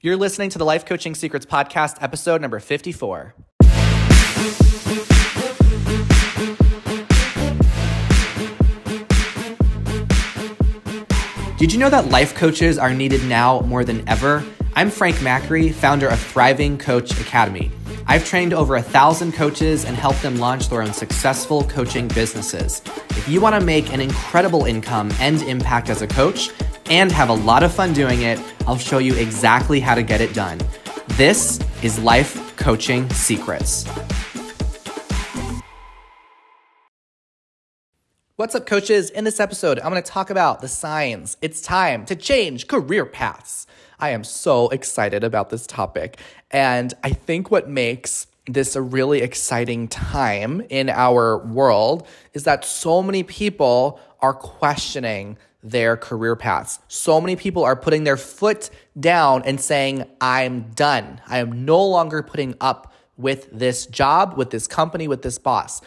You're listening to the Life Coaching Secrets Podcast, episode number 54. Did you know that life coaches are needed now more than ever? I'm Frank Macri, founder of Thriving Coach Academy. I've trained over a thousand coaches and helped them launch their own successful coaching businesses. If you want to make an incredible income and impact as a coach and have a lot of fun doing it, I'll show you exactly how to get it done. This is Life Coaching Secrets. What's up, coaches? In this episode, I'm going to talk about the signs it's time to change career paths. I am so excited about this topic. And I think what makes this a really exciting time in our world is that so many people are questioning their career paths. So many people are putting their foot down and saying, I'm done. I am no longer putting up with this job, with this company, with this boss.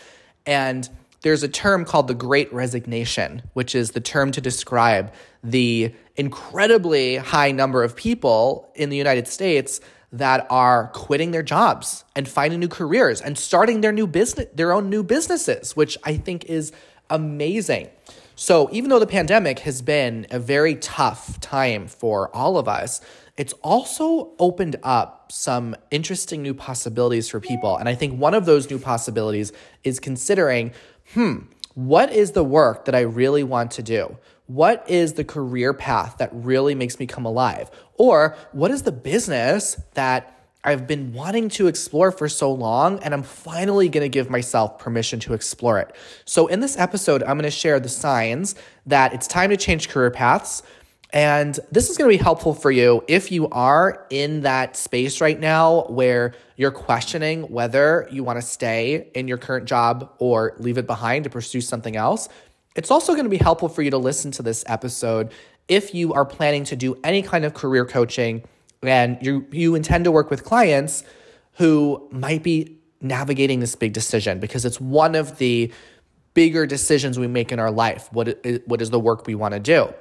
And there's a term called the great resignation, which is the term to describe the incredibly high number of people in the United States that are quitting their jobs and finding new careers and starting their new business their own new businesses, which I think is amazing. So, even though the pandemic has been a very tough time for all of us, it's also opened up some interesting new possibilities for people. And I think one of those new possibilities is considering hmm, what is the work that I really want to do? What is the career path that really makes me come alive? Or what is the business that I've been wanting to explore for so long, and I'm finally gonna give myself permission to explore it. So, in this episode, I'm gonna share the signs that it's time to change career paths, and this is going to be helpful for you if you are in that space right now where you're questioning whether you want to stay in your current job or leave it behind to pursue something else. It's also going to be helpful for you to listen to this episode if you are planning to do any kind of career coaching and you you intend to work with clients who might be navigating this big decision because it's one of the bigger decisions we make in our life. What is, what is the work we want to do?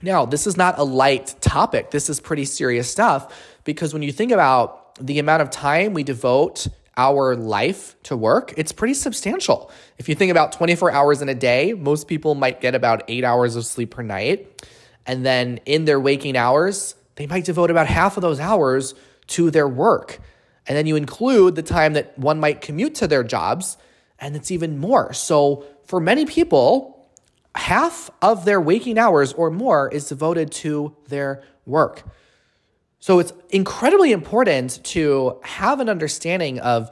Now, this is not a light topic. This is pretty serious stuff because when you think about the amount of time we devote our life to work, it's pretty substantial. If you think about 24 hours in a day, most people might get about eight hours of sleep per night. And then in their waking hours, they might devote about half of those hours to their work. And then you include the time that one might commute to their jobs, and it's even more. So for many people, half of their waking hours or more is devoted to their work. So it's incredibly important to have an understanding of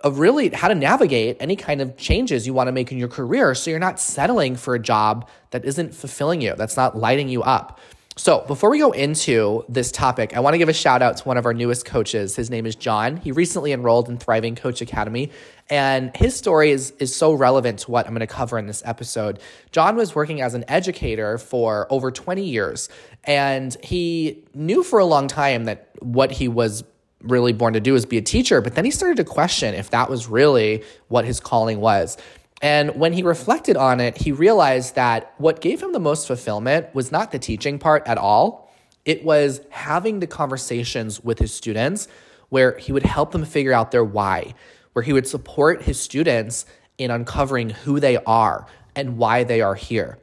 of really how to navigate any kind of changes you want to make in your career so you're not settling for a job that isn't fulfilling you, that's not lighting you up. So, before we go into this topic, I want to give a shout out to one of our newest coaches. His name is John. He recently enrolled in Thriving Coach Academy, and his story is, is so relevant to what I'm going to cover in this episode. John was working as an educator for over 20 years, and he knew for a long time that what he was really born to do is be a teacher, but then he started to question if that was really what his calling was. And when he reflected on it, he realized that what gave him the most fulfillment was not the teaching part at all. It was having the conversations with his students where he would help them figure out their why, where he would support his students in uncovering who they are and why they are here.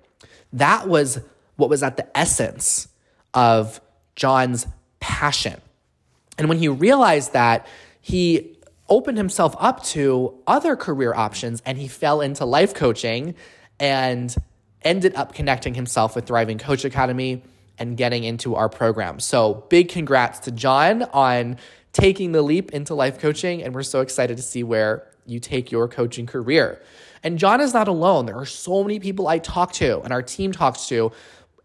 That was what was at the essence of John's passion. And when he realized that, he opened himself up to other career options and he fell into life coaching and ended up connecting himself with Thriving Coach Academy and getting into our program. So, big congrats to John on taking the leap into life coaching. And we're so excited to see where you take your coaching career. And John is not alone. There are so many people I talk to and our team talks to,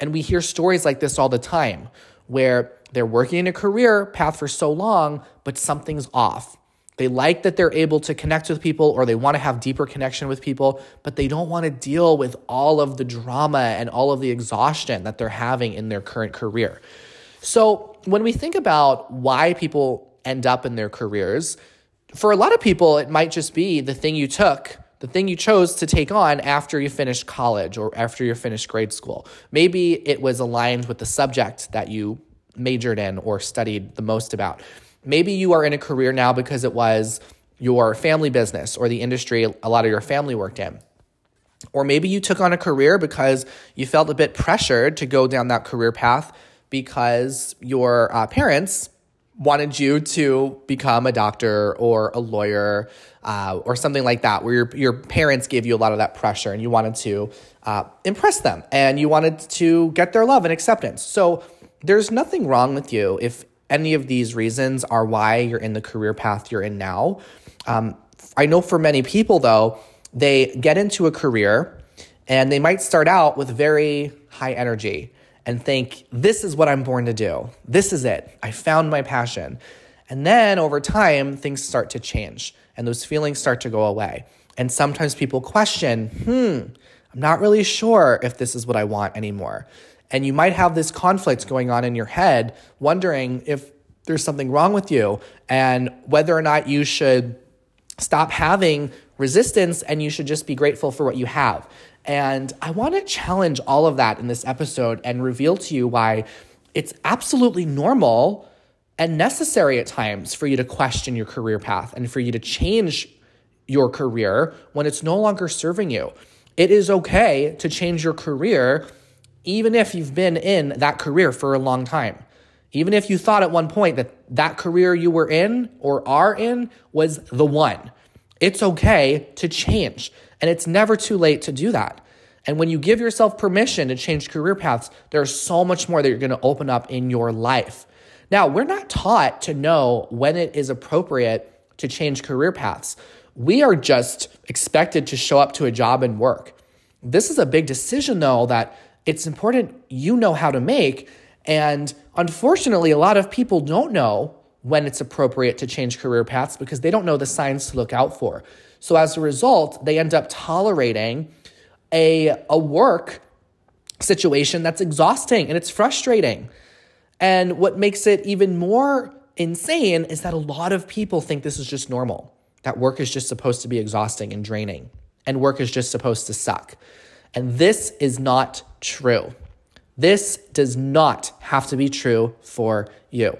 and we hear stories like this all the time where they're working in a career path for so long, but something's off. They like that they're able to connect with people or they want to have deeper connection with people, but they don't want to deal with all of the drama and all of the exhaustion that they're having in their current career. So, when we think about why people end up in their careers, for a lot of people, it might just be the thing you took, the thing you chose to take on after you finished college or after you finished grade school. Maybe it was aligned with the subject that you majored in or studied the most about. Maybe you are in a career now because it was your family business or the industry a lot of your family worked in. Or maybe you took on a career because you felt a bit pressured to go down that career path because your uh, parents wanted you to become a doctor or a lawyer uh, or something like that, where your, your parents gave you a lot of that pressure and you wanted to uh, impress them and you wanted to get their love and acceptance. So there's nothing wrong with you if any of these reasons are why you're in the career path you're in now. Um, I know for many people, though, they get into a career and they might start out with very high energy and think, this is what I'm born to do. This is it. I found my passion. And then over time, things start to change and those feelings start to go away. And sometimes people question, hmm, I'm not really sure if this is what I want anymore. And you might have this conflict going on in your head, wondering if there's something wrong with you and whether or not you should stop having resistance and you should just be grateful for what you have. And I want to challenge all of that in this episode and reveal to you why it's absolutely normal and necessary at times for you to question your career path and for you to change your career when it's no longer serving you. It is okay to change your career even if you've been in that career for a long time. Even if you thought at one point that that career you were in or are in was the one. It's okay to change, and it's never too late to do that. And when you give yourself permission to change career paths, there's so much more that you're going to open up in your life. Now, we're not taught to know when it is appropriate to change career paths. We are just expected to show up to a job and work. This is a big decision, though, that it's important you know how to make. And unfortunately, a lot of people don't know when it's appropriate to change career paths because they don't know the signs to look out for. So as a result, they end up tolerating a, a work situation that's exhausting and it's frustrating. And what makes it even more insane is that a lot of people think this is just normal, that work is just supposed to be exhausting and draining, and work is just supposed to suck. And this is not true. This does not have to be true for you.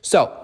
So,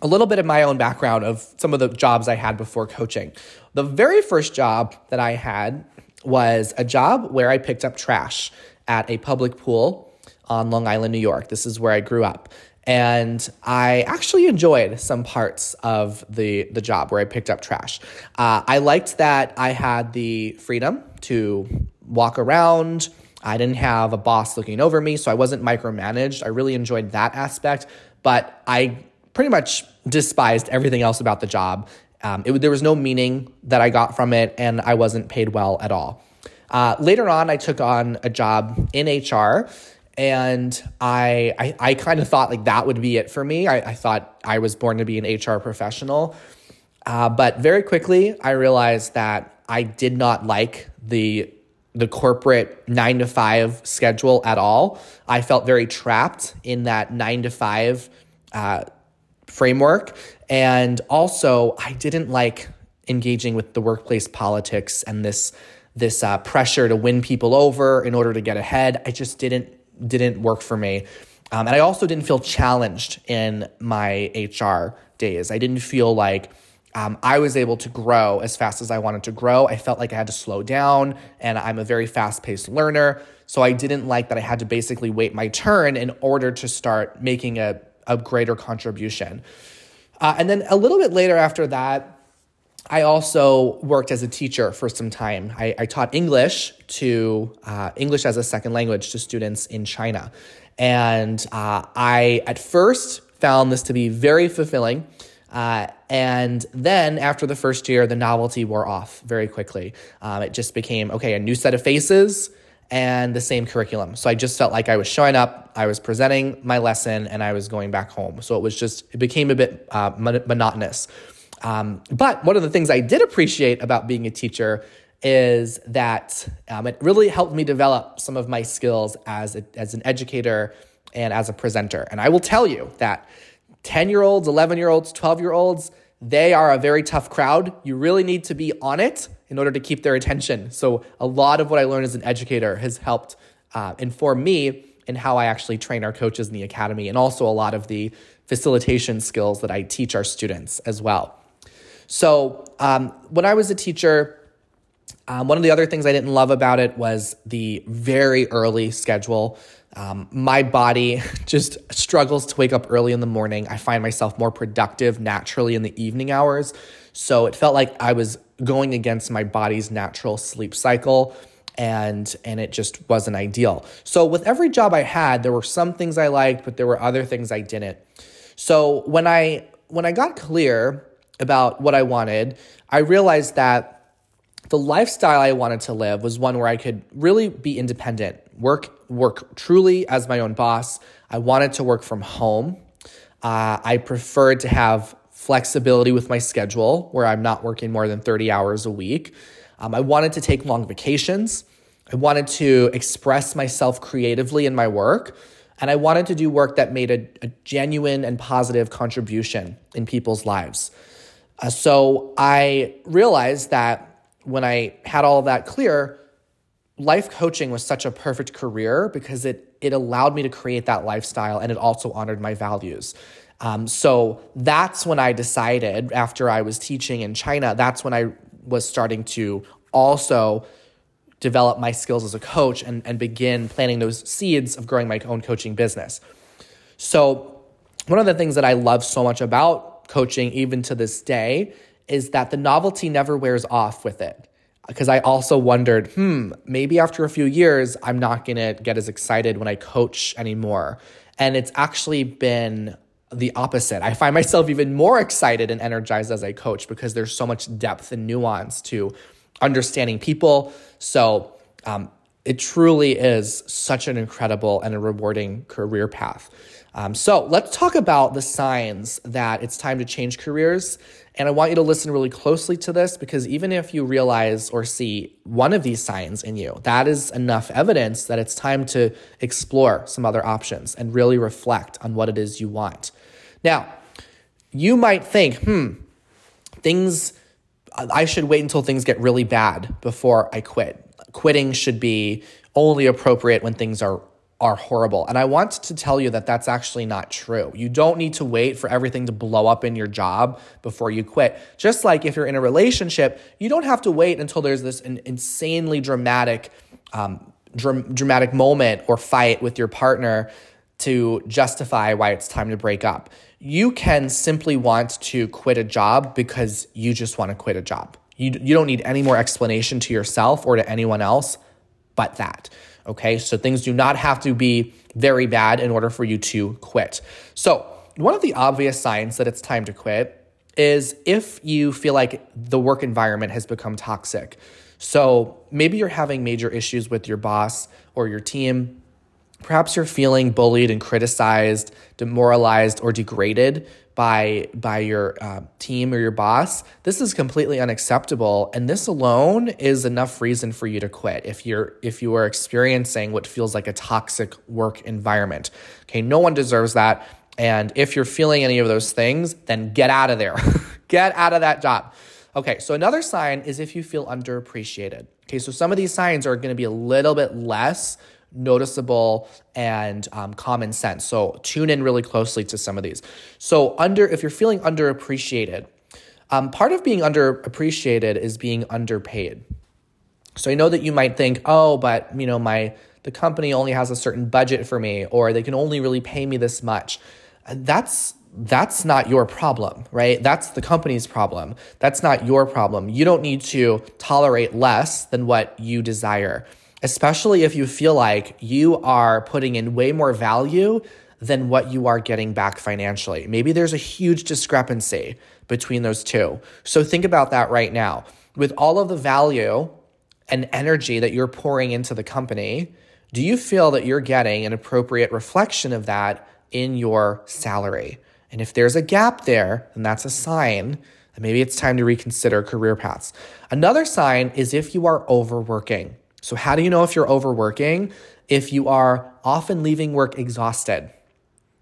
a little bit of my own background of some of the jobs I had before coaching. The very first job that I had was a job where I picked up trash at a public pool on Long Island, New York. This is where I grew up. And I actually enjoyed some parts of the, the job where I picked up trash. Uh, I liked that I had the freedom to walk around. I didn't have a boss looking over me, so I wasn't micromanaged. I really enjoyed that aspect, but I pretty much despised everything else about the job. Um, it, there was no meaning that I got from it, and I wasn't paid well at all. Uh, later on, I took on a job in HR, and I I, I kind of thought like that would be it for me. I, I thought I was born to be an HR professional, uh, but very quickly I realized that I did not like the the corporate nine to five schedule at all. I felt very trapped in that nine to five. Uh, framework. And also, I didn't like engaging with the workplace politics and this this uh, pressure to win people over in order to get ahead. I just didn't didn't work for me. Um, and I also didn't feel challenged in my HR days. I didn't feel like um, I was able to grow as fast as I wanted to grow. I felt like I had to slow down, and I'm a very fast paced learner. So I didn't like that I had to basically wait my turn in order to start making a a greater contribution. Uh, and then a little bit later after that, I also worked as a teacher for some time. I, I taught English to uh, English as a second language to students in China, and uh, I at first found this to be very fulfilling. Uh, and then after the first year, the novelty wore off very quickly. Um, it just became okay, a new set of faces and the same curriculum. So I just felt like I was showing up, I was presenting my lesson, and I was going back home. So it was just, it became a bit uh, monotonous. Um, but one of the things I did appreciate about being a teacher is that um, it really helped me develop some of my skills as, a, as an educator and as a presenter. And I will tell you that 10 year olds, 11 year olds, 12 year olds, they are a very tough crowd. You really need to be on it in order to keep their attention. So, a lot of what I learned as an educator has helped uh, inform me in how I actually train our coaches in the academy and also a lot of the facilitation skills that I teach our students as well. So, um, when I was a teacher, um, one of the other things I didn't love about it was the very early schedule. Um, my body just struggles to wake up early in the morning. I find myself more productive naturally in the evening hours. So it felt like I was going against my body's natural sleep cycle and and it just wasn't ideal. So with every job I had, there were some things I liked, but there were other things I didn't. So when I when I got clear about what I wanted, I realized that the lifestyle I wanted to live was one where I could really be independent, work work truly as my own boss. I wanted to work from home. Uh, I preferred to have flexibility with my schedule where I'm not working more than 30 hours a week. Um, I wanted to take long vacations. I wanted to express myself creatively in my work. And I wanted to do work that made a, a genuine and positive contribution in people's lives. Uh, so I realized that when I had all that clear, life coaching was such a perfect career because it, it allowed me to create that lifestyle and it also honored my values. Um, so that's when I decided, after I was teaching in China, that's when I was starting to also develop my skills as a coach and, and begin planting those seeds of growing my own coaching business. So, one of the things that I love so much about coaching, even to this day, is that the novelty never wears off with it. Because I also wondered, hmm, maybe after a few years, I'm not gonna get as excited when I coach anymore. And it's actually been the opposite. I find myself even more excited and energized as I coach because there's so much depth and nuance to understanding people. So um, it truly is such an incredible and a rewarding career path. Um, so let's talk about the signs that it's time to change careers. And I want you to listen really closely to this because even if you realize or see one of these signs in you, that is enough evidence that it's time to explore some other options and really reflect on what it is you want. Now, you might think, hmm, things, I should wait until things get really bad before I quit. Quitting should be only appropriate when things are are horrible. And I want to tell you that that's actually not true. You don't need to wait for everything to blow up in your job before you quit. Just like if you're in a relationship, you don't have to wait until there's this insanely dramatic, um, dr- dramatic moment or fight with your partner to justify why it's time to break up. You can simply want to quit a job because you just want to quit a job. You, you don't need any more explanation to yourself or to anyone else but that. Okay, so things do not have to be very bad in order for you to quit. So, one of the obvious signs that it's time to quit is if you feel like the work environment has become toxic. So, maybe you're having major issues with your boss or your team Perhaps you're feeling bullied and criticized, demoralized, or degraded by by your uh, team or your boss. This is completely unacceptable, and this alone is enough reason for you to quit. If you're if you are experiencing what feels like a toxic work environment, okay, no one deserves that. And if you're feeling any of those things, then get out of there. get out of that job. Okay, so another sign is if you feel underappreciated. Okay, so some of these signs are going to be a little bit less noticeable and um, common sense. So tune in really closely to some of these. So under, if you're feeling underappreciated, um, part of being underappreciated is being underpaid. So I know that you might think, oh, but you know, my the company only has a certain budget for me, or they can only really pay me this much. That's that's not your problem, right? That's the company's problem. That's not your problem. You don't need to tolerate less than what you desire especially if you feel like you are putting in way more value than what you are getting back financially. Maybe there's a huge discrepancy between those two. So think about that right now. With all of the value and energy that you're pouring into the company, do you feel that you're getting an appropriate reflection of that in your salary? And if there's a gap there, then that's a sign that maybe it's time to reconsider career paths. Another sign is if you are overworking. So, how do you know if you're overworking? If you are often leaving work exhausted,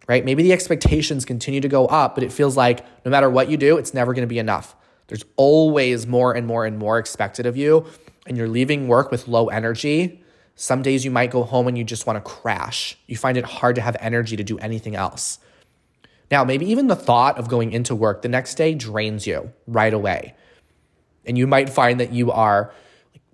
right? Maybe the expectations continue to go up, but it feels like no matter what you do, it's never going to be enough. There's always more and more and more expected of you, and you're leaving work with low energy Some days you might go home and you just want to crash. You find it hard to have energy to do anything else. Now, maybe even the thought of going into work the next day drains you right away. And you might find that you are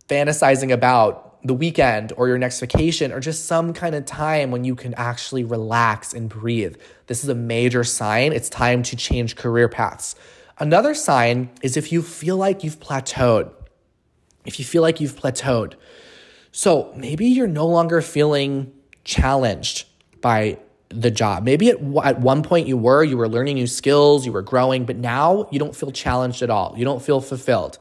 fantasizing about the weekend or your next vacation or just some kind of time when you can actually relax and breathe. This is a major sign. It's time to change career paths. Another sign is if you feel like you've plateaued. If you feel like you've plateaued. So maybe you're no longer feeling challenged by the job. Maybe at, at one point you were, you were learning new skills, you were growing, but now you don't feel challenged at all. You don't feel fulfilled.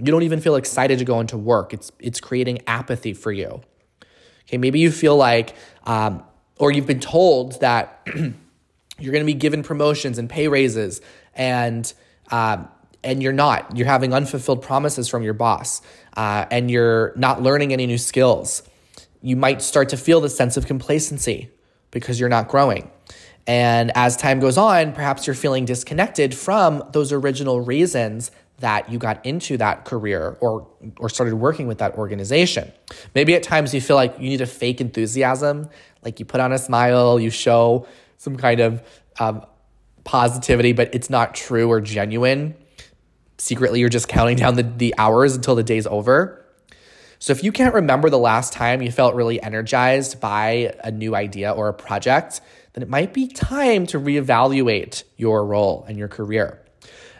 You don't even feel excited to go into work. It's it's creating apathy for you. Okay, maybe you feel like, um, or you've been told that you're going to be given promotions and pay raises, and um, and you're not. You're having unfulfilled promises from your boss, uh, and you're not learning any new skills. You might start to feel the sense of complacency because you're not growing. And as time goes on, perhaps you're feeling disconnected from those original reasons that you got into that career or or started working with that organization. Maybe at times you feel like you need a fake enthusiasm, like you put on a smile, you show some kind of um, positivity, but it's not true or genuine. Secretly, you're just counting down the, the hours until the day's over. So if you can't remember the last time you felt really energized by a new idea or a project, then it might be time to reevaluate your role and your career.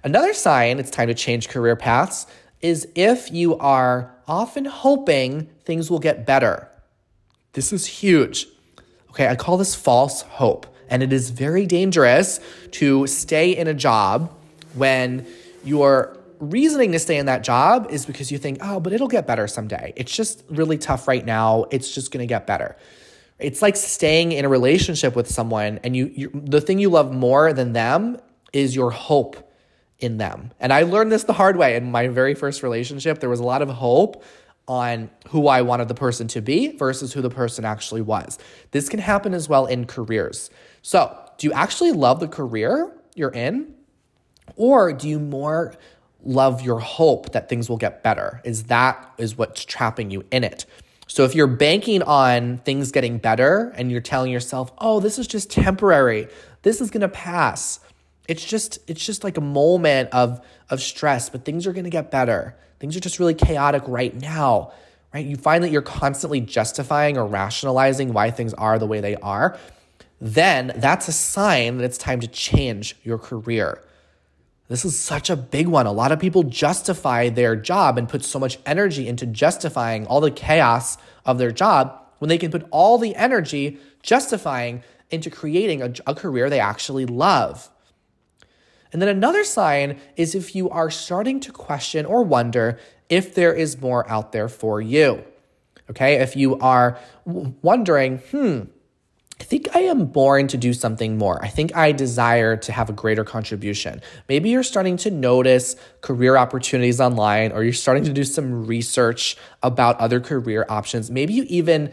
Another sign it's time to change career paths is if you are often hoping things will get better. This is huge. Okay, I call this false hope. And it is very dangerous to stay in a job when you're reasoning to stay in that job is because you think, oh, but it'll get better someday. It's just really tough right now. It's just to get better. It's like staying in a relationship with someone, and you, you, the thing you love more than them is your hope in them. And I learned this the hard way in my very first relationship. There was a lot of hope on who I wanted the person to be versus who the person actually was. This can happen as well in careers. So, do you actually love the career you're in? Or do you more love your hope that things will get better is that is what's trapping you in it so if you're banking on things getting better and you're telling yourself oh this is just temporary this is going to pass it's just it's just like a moment of of stress but things are going to get better things are just really chaotic right now right you find that you're constantly justifying or rationalizing why things are the way they are then that's a sign that it's time to change your career this is such a big one. A lot of people justify their job and put so much energy into justifying all the chaos of their job when they can put all the energy justifying into creating a, a career they actually love. And then another sign is if you are starting to question or wonder if there is more out there for you. Okay, if you are wondering, hmm, I think I am born to do something more. I think I desire to have a greater contribution. Maybe you're starting to notice career opportunities online or you're starting to do some research about other career options. Maybe you even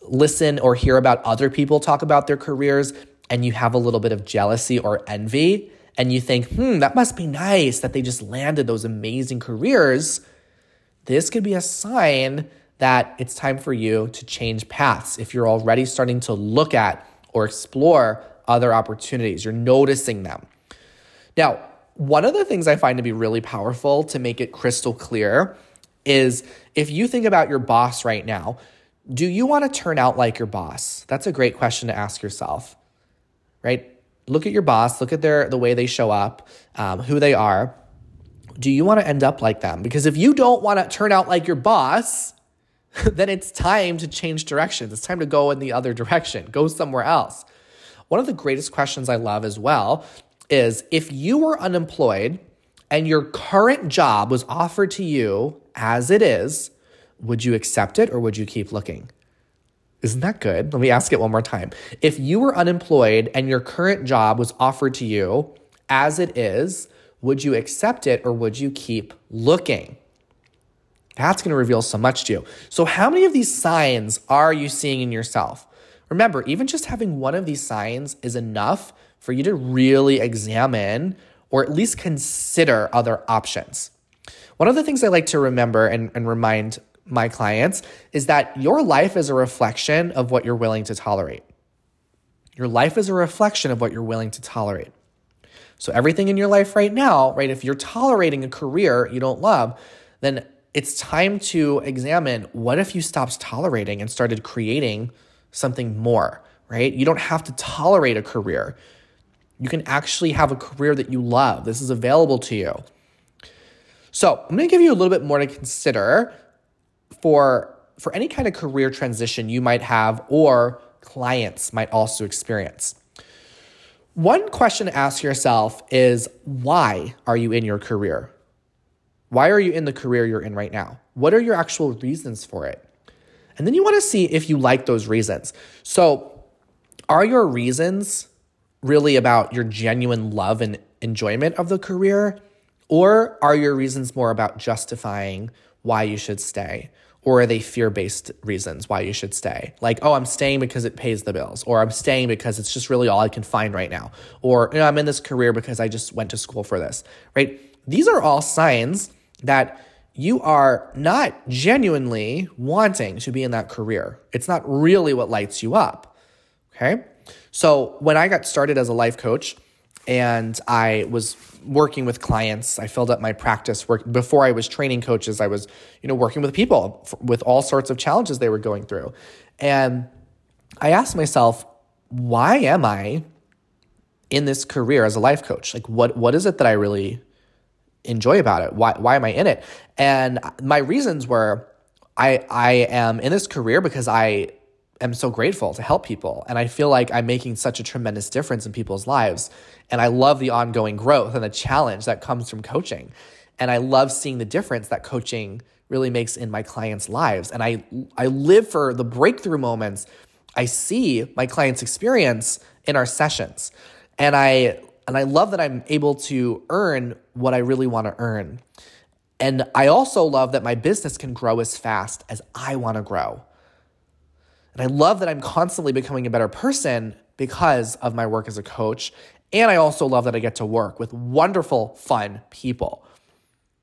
listen or hear about other people talk about their careers and you have a little bit of jealousy or envy and you think, hmm, that must be nice that they just landed those amazing careers. This could be a sign that it's time for you to change paths. If you're already starting to look at or explore other opportunities, you're noticing them. Now, one of the things I find to be really powerful to make it crystal clear is if you think about your boss right now, do you want to turn out like your boss? That's a great question to ask yourself, right? Look at your boss, look at their the way they show up, um, who they are. Do you want to end up like them? Because if you don't want to turn out like your boss, then it's time to change directions. It's time to go in the other direction, go somewhere else. One of the greatest questions I love as well is if you were unemployed and your current job was offered to you as it is, would you accept it or would you keep looking? Isn't that good? Let me ask it one more time. If you were unemployed and your current job was offered to you as it is, would you accept it or would you keep looking? That's going to reveal so much to you. So, how many of these signs are you seeing in yourself? Remember, even just having one of these signs is enough for you to really examine or at least consider other options. One of the things I like to remember and, and remind my clients is that your life is a reflection of what you're willing to tolerate. Your life is a reflection of what you're willing to tolerate. So, everything in your life right now, right, if you're tolerating a career you don't love, then it's time to examine what if you stopped tolerating and started creating something more, right? You don't have to tolerate a career. You can actually have a career that you love. This is available to you. So, I'm going to give you a little bit more to consider for for any kind of career transition you might have or clients might also experience. One question to ask yourself is why are you in your career? Why are you in the career you're in right now? What are your actual reasons for it? And then you want to see if you like those reasons. So, are your reasons really about your genuine love and enjoyment of the career? Or are your reasons more about justifying why you should stay? Or are they fear based reasons why you should stay? Like, oh, I'm staying because it pays the bills, or I'm staying because it's just really all I can find right now, or you know, I'm in this career because I just went to school for this, right? These are all signs that you are not genuinely wanting to be in that career. It's not really what lights you up. Okay. So when I got started as a life coach and I was working with clients, I filled up my practice work before I was training coaches. I was, you know, working with people with all sorts of challenges they were going through. And I asked myself, why am I in this career as a life coach? Like what what is it that I really enjoy about it? Why why am I in it? And my reasons were I I am in this career because I am so grateful to help people. And I feel like I'm making such a tremendous difference in people's lives. And I love the ongoing growth and the challenge that comes from coaching. And I love seeing the difference that coaching really makes in my clients' lives. And I, I live for the breakthrough moments I see my clients experience in our sessions. And I and I love that I'm able to earn what I really want to earn. And I also love that my business can grow as fast as I want to grow. And I love that I'm constantly becoming a better person because of my work as a coach. And I also love that I get to work with wonderful, fun people.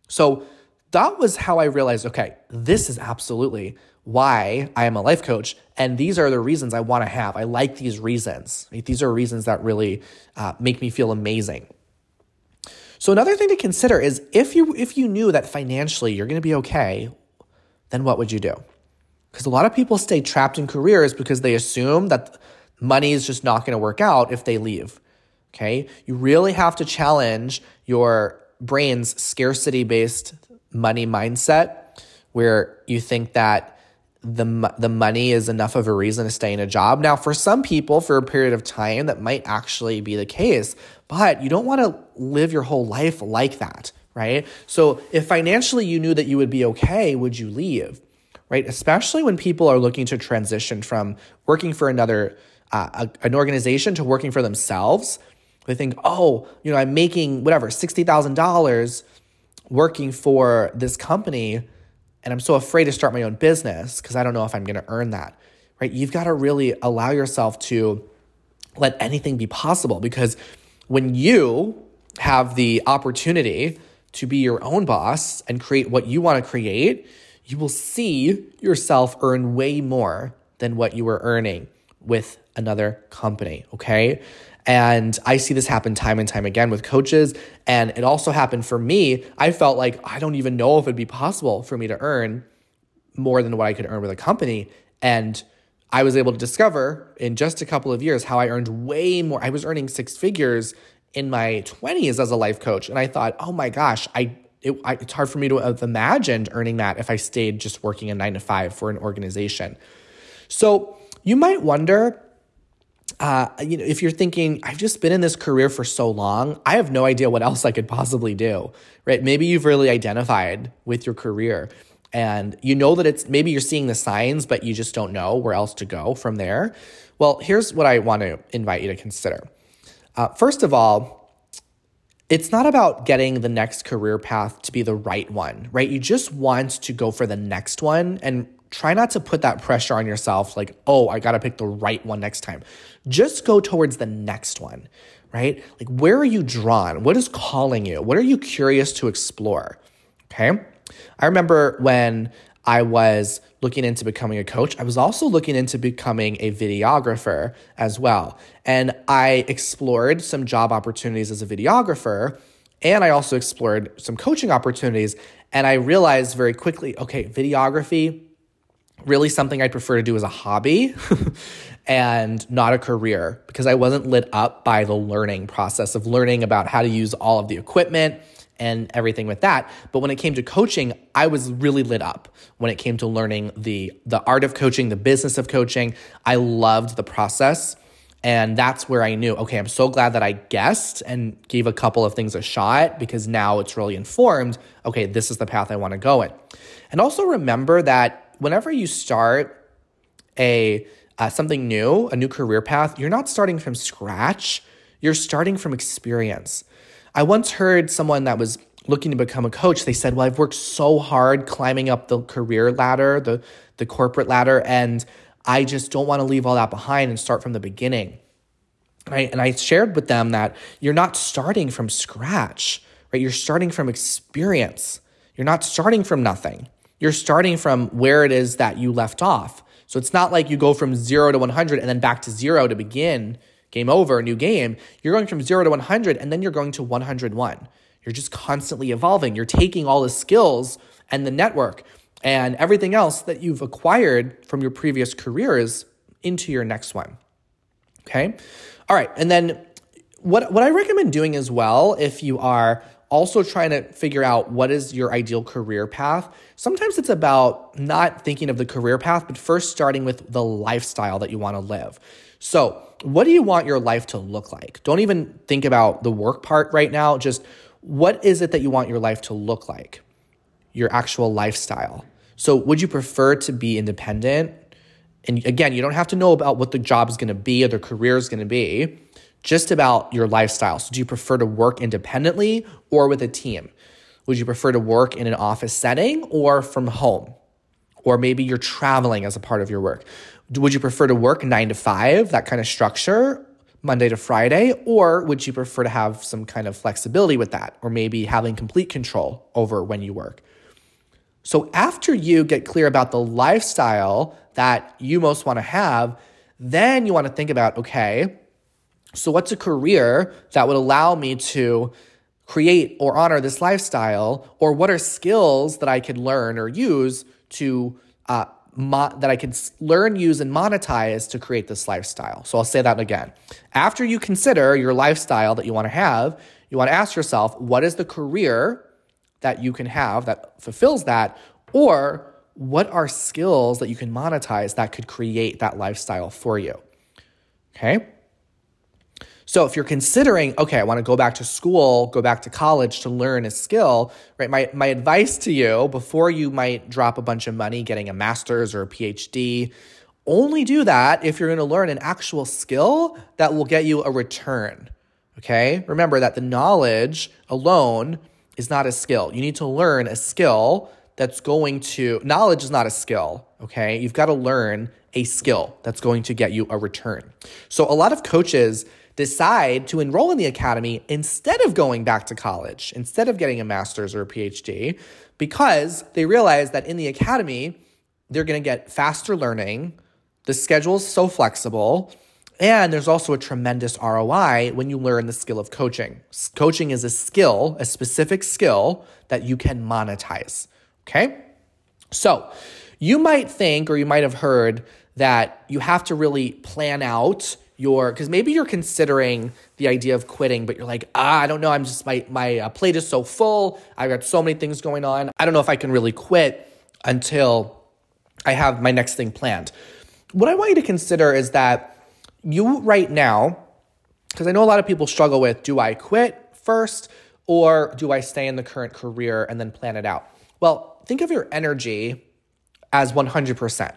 So that was how I realized okay, this is absolutely why I am a life coach. And these are the reasons I want to have. I like these reasons. These are reasons that really uh, make me feel amazing. So another thing to consider is if you if you knew that financially you're going to be okay, then what would you do? Because a lot of people stay trapped in careers because they assume that money is just not going to work out if they leave. Okay. You really have to challenge your brain's scarcity based money mindset where you think that the, the money is enough of a reason to stay in a job. Now, for some people, for a period of time, that might actually be the case, but you don't want to live your whole life like that, right? So, if financially you knew that you would be okay, would you leave? Right? Especially when people are looking to transition from working for another, uh, a, an organization to working for themselves. They think, oh, you know, I'm making whatever, $60,000 working for this company, and I'm so afraid to start my own business because I don't know if I'm going to earn that, right? You've got to really allow yourself to let anything be possible because when you have the opportunity to be your own boss and create what you want to create, you will see yourself earn way more than what you were earning with another company. Okay. And I see this happen time and time again with coaches. And it also happened for me. I felt like I don't even know if it'd be possible for me to earn more than what I could earn with a company. And I was able to discover in just a couple of years how I earned way more. I was earning six figures in my 20s as a life coach. And I thought, oh my gosh, I it, I, it's hard for me to have imagined earning that if I stayed just working a nine to five for an organization. So you might wonder, uh, you know, if you're thinking, I've just been in this career for so long, I have no idea what else I could possibly do, right? Maybe you've really identified with your career and you know that it's maybe you're seeing the signs, but you just don't know where else to go from there. Well, here's what I want to invite you to consider. Uh, first of all, it's not about getting the next career path to be the right one, right? You just want to go for the next one and try not to put that pressure on yourself like, oh, I got to pick the right one next time. Just go towards the next one, right? Like, where are you drawn? What is calling you? What are you curious to explore? Okay. I remember when I was looking into becoming a coach. I was also looking into becoming a videographer as well. And I explored some job opportunities as a videographer. And I also explored some coaching opportunities. And I realized very quickly okay, videography, really something I'd prefer to do as a hobby and not a career because I wasn't lit up by the learning process of learning about how to use all of the equipment and everything with that. But when it came to coaching, I was really lit up when it came to learning the the art of coaching, the business of coaching. I loved the process. And that's where I knew, okay, I'm so glad that I guessed and gave a couple of things a shot because now it's really informed, okay, this is the path I want to go in. And also remember that whenever you start a uh, something new, a new career path, you're not starting from scratch. You're starting from experience. I once heard someone that was looking to become a coach. They said, "Well, I've worked so hard climbing up the career ladder, the the corporate ladder, and I just don't want to leave all that behind and start from the beginning." Right? And I shared with them that you're not starting from scratch, right? You're starting from experience. You're not starting from nothing. You're starting from where it is that you left off. So it's not like you go from 0 to 100 and then back to 0 to begin game over, new game. You're going from zero to 100 and then you're going to 101. You're just constantly evolving. You're taking all the skills and the network and everything else that you've acquired from your previous careers into your next one. Okay. All right. And then what, what I recommend doing as well, if you are also trying to figure out what is your ideal career path, sometimes it's about not thinking of the career path, but first starting with the lifestyle that you want to live. So, what do you want your life to look like? Don't even think about the work part right now. Just what is it that you want your life to look like? Your actual lifestyle. So, would you prefer to be independent? And again, you don't have to know about what the job is going to be or the career is going to be, just about your lifestyle. So, do you prefer to work independently or with a team? Would you prefer to work in an office setting or from home? Or maybe you're traveling as a part of your work. Would you prefer to work nine to five, that kind of structure, Monday to Friday? Or would you prefer to have some kind of flexibility with that, or maybe having complete control over when you work? So, after you get clear about the lifestyle that you most want to have, then you want to think about okay, so what's a career that would allow me to create or honor this lifestyle? Or what are skills that I could learn or use to uh, mo- that I can learn, use, and monetize to create this lifestyle. So I'll say that again. After you consider your lifestyle that you want to have, you want to ask yourself, what is the career that you can have that fulfills that? Or what are skills that you can monetize that could create that lifestyle for you? Okay. So if you're considering, okay, I want to go back to school, go back to college to learn a skill, right? My my advice to you before you might drop a bunch of money getting a master's or a PhD, only do that if you're going to learn an actual skill that will get you a return. Okay? Remember that the knowledge alone is not a skill. You need to learn a skill that's going to knowledge is not a skill, okay? You've got to learn a skill that's going to get you a return. So a lot of coaches decide to enroll in the academy instead of going back to college, instead of getting a master's or a PhD, because they realize that in the academy, they're going to get faster learning. The schedule is so flexible. And there's also a tremendous ROI when you learn the skill of coaching. Coaching is a skill, a specific skill that you can monetize. Okay? So you might think, or you might have heard, that you have to really plan out your because maybe you're considering the idea of quitting but you're like ah i don't know. I'm just my my uh, plate is so full. I've got so many things going on. I don't know if i can really quit until i have my next thing planned. What i want you to consider is that you right now because i know a lot of people struggle with do i quit first or do i stay in the current career and then plan it out? Well think of your energy as 100%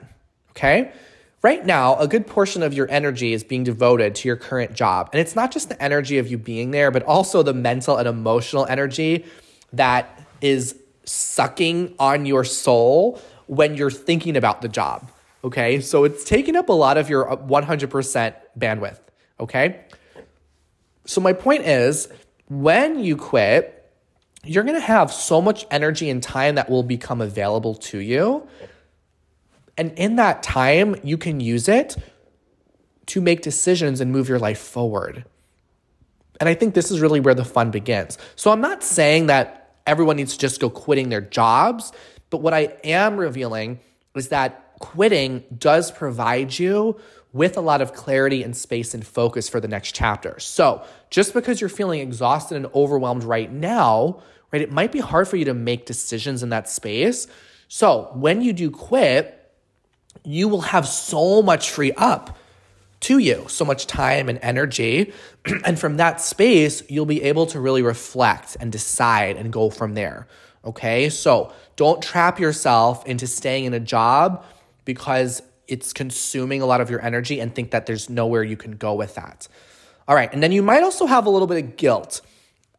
okay Right now, a good portion of your energy is being devoted to your current job. And it's not just the energy of you being there, but also the mental and emotional energy that is sucking on your soul when you're thinking about the job. Okay. So it's taking up a lot of your uh, 100% bandwidth. Okay. So my point is when you quit, you're going to have so much energy and time that will become available to you. And in that time, you can use it to make decisions and move your life forward. And I think this is really where the fun begins. So I'm not saying that everyone needs to just go quitting their jobs, but what I am revealing is that quitting does provide you with a lot of clarity and space and focus for the next chapter. So, just because you're feeling exhausted and overwhelmed right now, right, it might be hard for you to make decisions in that space. So, when you do quit, you will have so much free up to you, so much time and energy. and from that space, you'll be able to really reflect and decide and go from there. Okay. So don't trap yourself into staying in a job because it's consuming a lot of your energy and think that there's nowhere you can go with that. All right. And then you might also have a little bit of guilt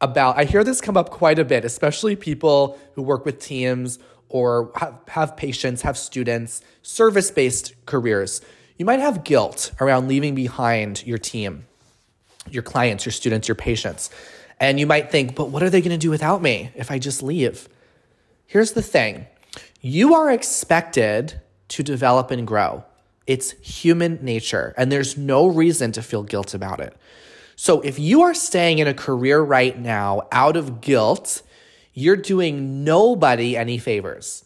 about, I hear this come up quite a bit, especially people who work with teams or have, have patients, have students, service based careers. You might have guilt around leaving behind your team, your clients, your students, your patients. And you might think, but what are they going to do without me if I just leave? Here's the thing you are expected to develop and grow. It's human nature, and there's no reason to feel guilt about it. So if you are staying in a career right now out of guilt, you're doing nobody any favors.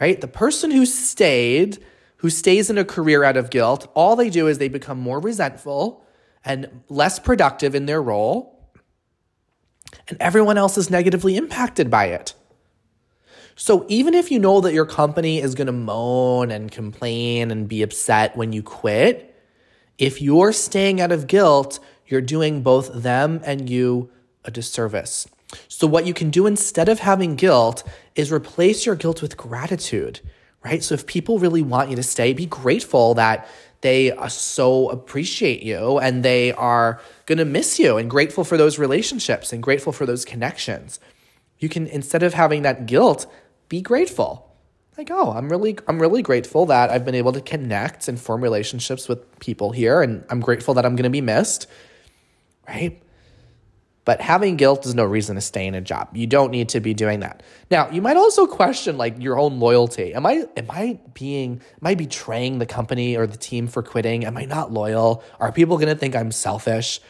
Right? The person who stayed who stays in a career out of guilt, all they do is they become more resentful and less productive in their role, and everyone else is negatively impacted by it. So even if you know that your company is going to moan and complain and be upset when you quit, if you're staying out of guilt, you're doing both them and you a disservice. So, what you can do instead of having guilt is replace your guilt with gratitude right? So if people really want you to stay, be grateful that they uh, so appreciate you and they are going to miss you and grateful for those relationships and grateful for those connections. You can instead of having that guilt, be grateful. Like, oh, I'm really I'm really grateful that I've been able to connect and form relationships with people here and I'm grateful that I'm going to be missed. Right? But having guilt is no reason to stay in a job. You don't need to be doing that. Now, you might also question like your own loyalty. Am I am I being am I betraying the company or the team for quitting? Am I not loyal? Are people going to think I'm selfish?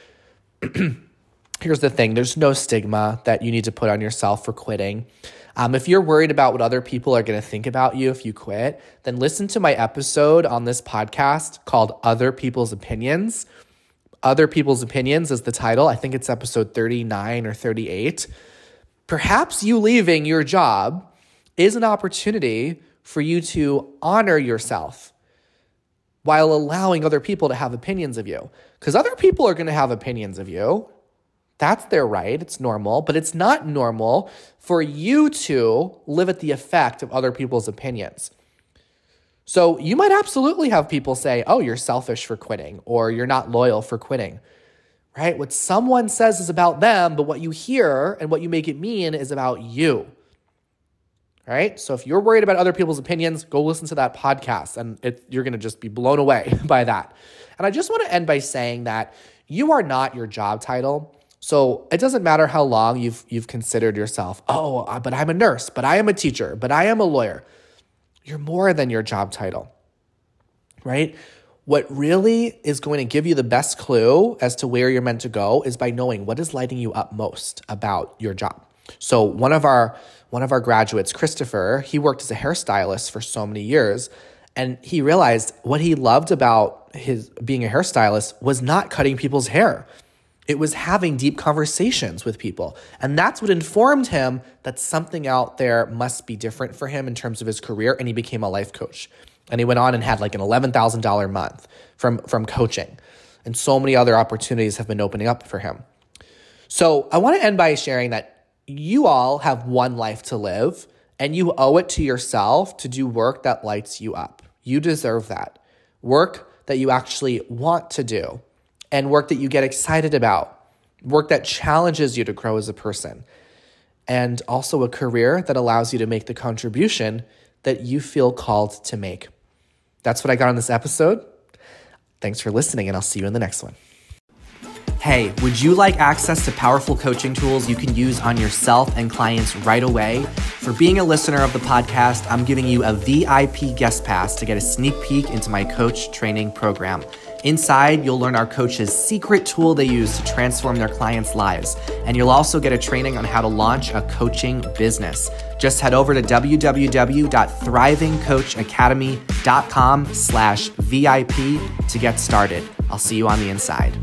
Here's the thing, there's no stigma that you need to put on yourself for quitting. Um, if you're worried about what other people are going to think about you if you quit, then listen to my episode on this podcast called Other People's Opinions other People's Opinions is the title. I think it's episode 39 or 38. Perhaps you leaving your job is an opportunity for you to honor yourself while allowing other people to have opinions of you. Because other people are going to have opinions of you. That's their right. It's normal. But it's not normal for you to live at the effect of other people's opinions. So you might absolutely have people say, oh, you're selfish for quitting or you're not loyal for quitting, right? What someone says is about them, but what you hear and what you make it mean is about you. Right? So if you're worried about other people's opinions, go listen to that podcast and it, you're going to just be blown away by that. And I just want to end by saying that you are not your job title. So it doesn't matter how long you've you've considered yourself, oh, but I'm a nurse, but I am a teacher, but I am a lawyer. You're more than your job title, right? What really is going to give you the best clue as to where you're meant to go is by knowing what is lighting you up most about your job. So one of our one of our graduates, Christopher, he worked as a hairstylist for so many years and he realized what he loved about his being a hairstylist was not cutting people's hair. It was having deep conversations with people. And that's what informed him that something out there must be different for him in terms of his career. And he became a life coach. And he went on and had like an $11,000 month from, from coaching. And so many other opportunities have been opening up for him. So I want to end by sharing that you all have one life to live and you owe it to yourself to do work that lights you up. You deserve that. Work that you actually want to do and work that you get excited about, work that challenges you to grow as a person, and also a career that allows you to make the contribution that you feel called to make. That's what I got on this episode. Thanks for listening, and I'll see you in the next one. Hey, would you like access to powerful coaching tools you can use on yourself and clients right away? For being a listener of the podcast, I'm giving you a VIP guest pass to get a sneak peek into my coach training program. Inside, you'll learn our coaches' secret tool they use to transform their clients' lives. And you'll also get a training on how to launch a coaching business. Just head over to www.thrivingcoachacademy.com slash VIP to get started. I'll see you on the inside.